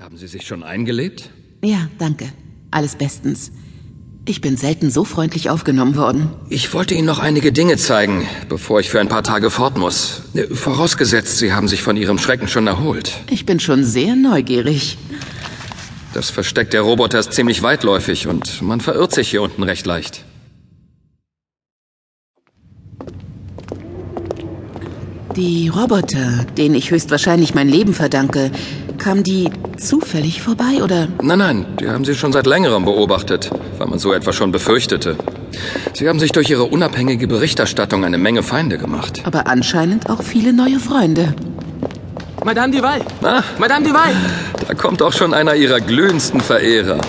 Haben Sie sich schon eingelebt? Ja, danke. Alles bestens. Ich bin selten so freundlich aufgenommen worden. Ich wollte Ihnen noch einige Dinge zeigen, bevor ich für ein paar Tage fort muss. Äh, vorausgesetzt, Sie haben sich von Ihrem Schrecken schon erholt. Ich bin schon sehr neugierig. Das Versteck der Roboter ist ziemlich weitläufig und man verirrt sich hier unten recht leicht. Die Roboter, denen ich höchstwahrscheinlich mein Leben verdanke, kamen die zufällig vorbei oder? Nein, nein, die haben Sie schon seit längerem beobachtet, weil man so etwas schon befürchtete. Sie haben sich durch Ihre unabhängige Berichterstattung eine Menge Feinde gemacht. Aber anscheinend auch viele neue Freunde. Madame Duval! Ah, Madame Duval! da kommt auch schon einer Ihrer glühendsten Verehrer.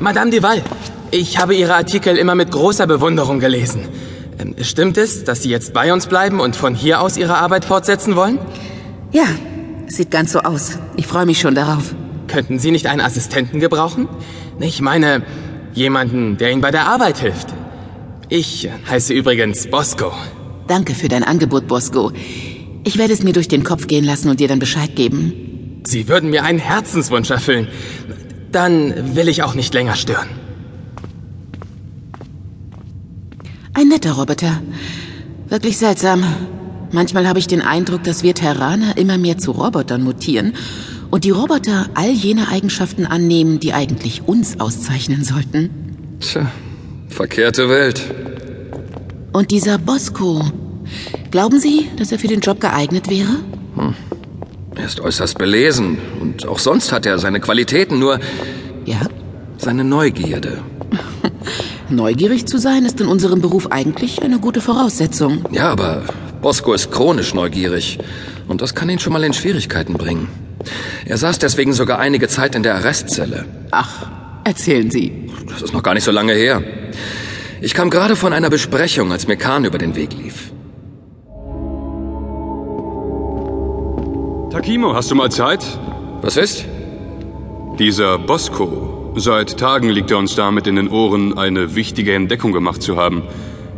Madame Duval, ich habe Ihre Artikel immer mit großer Bewunderung gelesen. Ähm, Stimmt es, dass Sie jetzt bei uns bleiben und von hier aus Ihre Arbeit fortsetzen wollen? Ja, sieht ganz so aus. Ich freue mich schon darauf. Könnten Sie nicht einen Assistenten gebrauchen? Ich meine, jemanden, der Ihnen bei der Arbeit hilft. Ich heiße übrigens Bosco. Danke für dein Angebot, Bosco. Ich werde es mir durch den Kopf gehen lassen und dir dann Bescheid geben. Sie würden mir einen Herzenswunsch erfüllen. Dann will ich auch nicht länger stören. Ein netter Roboter. Wirklich seltsam. Manchmal habe ich den Eindruck, dass wir Terraner immer mehr zu Robotern mutieren und die Roboter all jene Eigenschaften annehmen, die eigentlich uns auszeichnen sollten. Tja, verkehrte Welt. Und dieser Bosco, glauben Sie, dass er für den Job geeignet wäre? Er ist äußerst belesen und auch sonst hat er seine Qualitäten, nur Ja. seine Neugierde. Neugierig zu sein ist in unserem Beruf eigentlich eine gute Voraussetzung. Ja, aber Bosco ist chronisch neugierig und das kann ihn schon mal in Schwierigkeiten bringen. Er saß deswegen sogar einige Zeit in der Arrestzelle. Ach, erzählen Sie. Das ist noch gar nicht so lange her. Ich kam gerade von einer Besprechung, als mir Kahn über den Weg lief. Takimo, hast du mal Zeit? Was ist? Dieser Bosco. Seit Tagen liegt er uns damit in den Ohren, eine wichtige Entdeckung gemacht zu haben.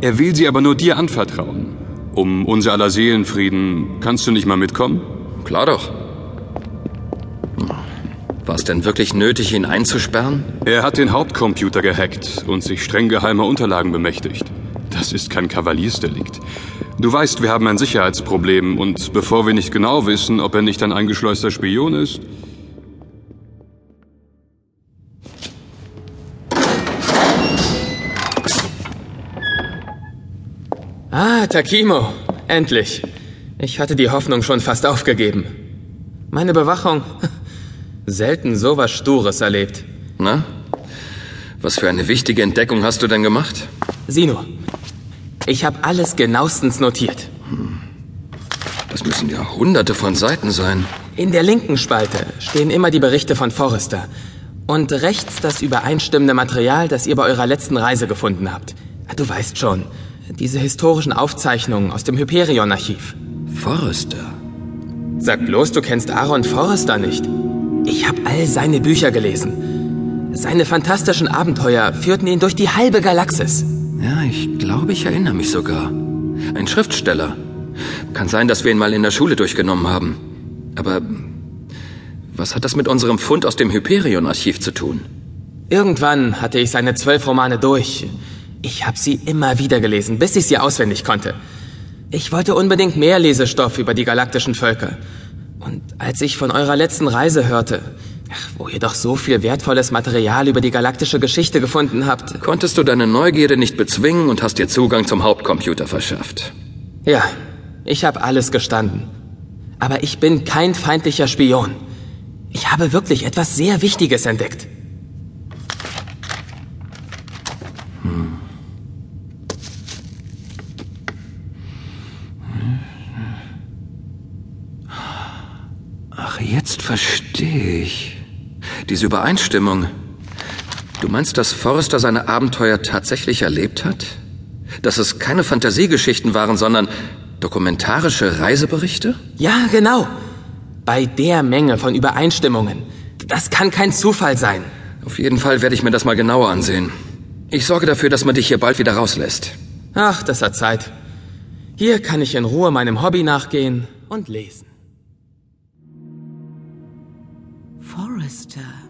Er will sie aber nur dir anvertrauen. Um unser aller Seelenfrieden, kannst du nicht mal mitkommen? Klar doch. War es denn wirklich nötig, ihn einzusperren? Er hat den Hauptcomputer gehackt und sich streng geheimer Unterlagen bemächtigt. Das ist kein Kavaliersdelikt. Du weißt, wir haben ein Sicherheitsproblem und bevor wir nicht genau wissen, ob er nicht ein eingeschleuster Spion ist, Ah, Takimo. Endlich. Ich hatte die Hoffnung schon fast aufgegeben. Meine Bewachung. Selten sowas Stures erlebt. Na? Was für eine wichtige Entdeckung hast du denn gemacht? Sieh nur. Ich habe alles genauestens notiert. Das müssen ja hunderte von Seiten sein. In der linken Spalte stehen immer die Berichte von Forrester. Und rechts das übereinstimmende Material, das ihr bei eurer letzten Reise gefunden habt. Du weißt schon, diese historischen Aufzeichnungen aus dem Hyperion-Archiv. Forrester. Sag bloß, du kennst Aaron Forrester nicht. Ich habe all seine Bücher gelesen. Seine fantastischen Abenteuer führten ihn durch die halbe Galaxis. Ja, ich glaube, ich erinnere mich sogar. Ein Schriftsteller. Kann sein, dass wir ihn mal in der Schule durchgenommen haben. Aber was hat das mit unserem Fund aus dem Hyperion-Archiv zu tun? Irgendwann hatte ich seine zwölf Romane durch. Ich habe sie immer wieder gelesen, bis ich sie auswendig konnte. Ich wollte unbedingt mehr Lesestoff über die galaktischen Völker. Und als ich von eurer letzten Reise hörte, wo ihr doch so viel wertvolles Material über die galaktische Geschichte gefunden habt, Konntest du deine Neugierde nicht bezwingen und hast dir Zugang zum Hauptcomputer verschafft? ja, ich habe alles gestanden. Aber ich bin kein feindlicher Spion. Ich habe wirklich etwas sehr Wichtiges entdeckt. Ach, jetzt verstehe ich. Diese Übereinstimmung. Du meinst, dass Forrester seine Abenteuer tatsächlich erlebt hat? Dass es keine Fantasiegeschichten waren, sondern dokumentarische Reiseberichte? Ja, genau. Bei der Menge von Übereinstimmungen. Das kann kein Zufall sein. Auf jeden Fall werde ich mir das mal genauer ansehen. Ich sorge dafür, dass man dich hier bald wieder rauslässt. Ach, das hat Zeit. Hier kann ich in Ruhe meinem Hobby nachgehen und lesen. Forrester.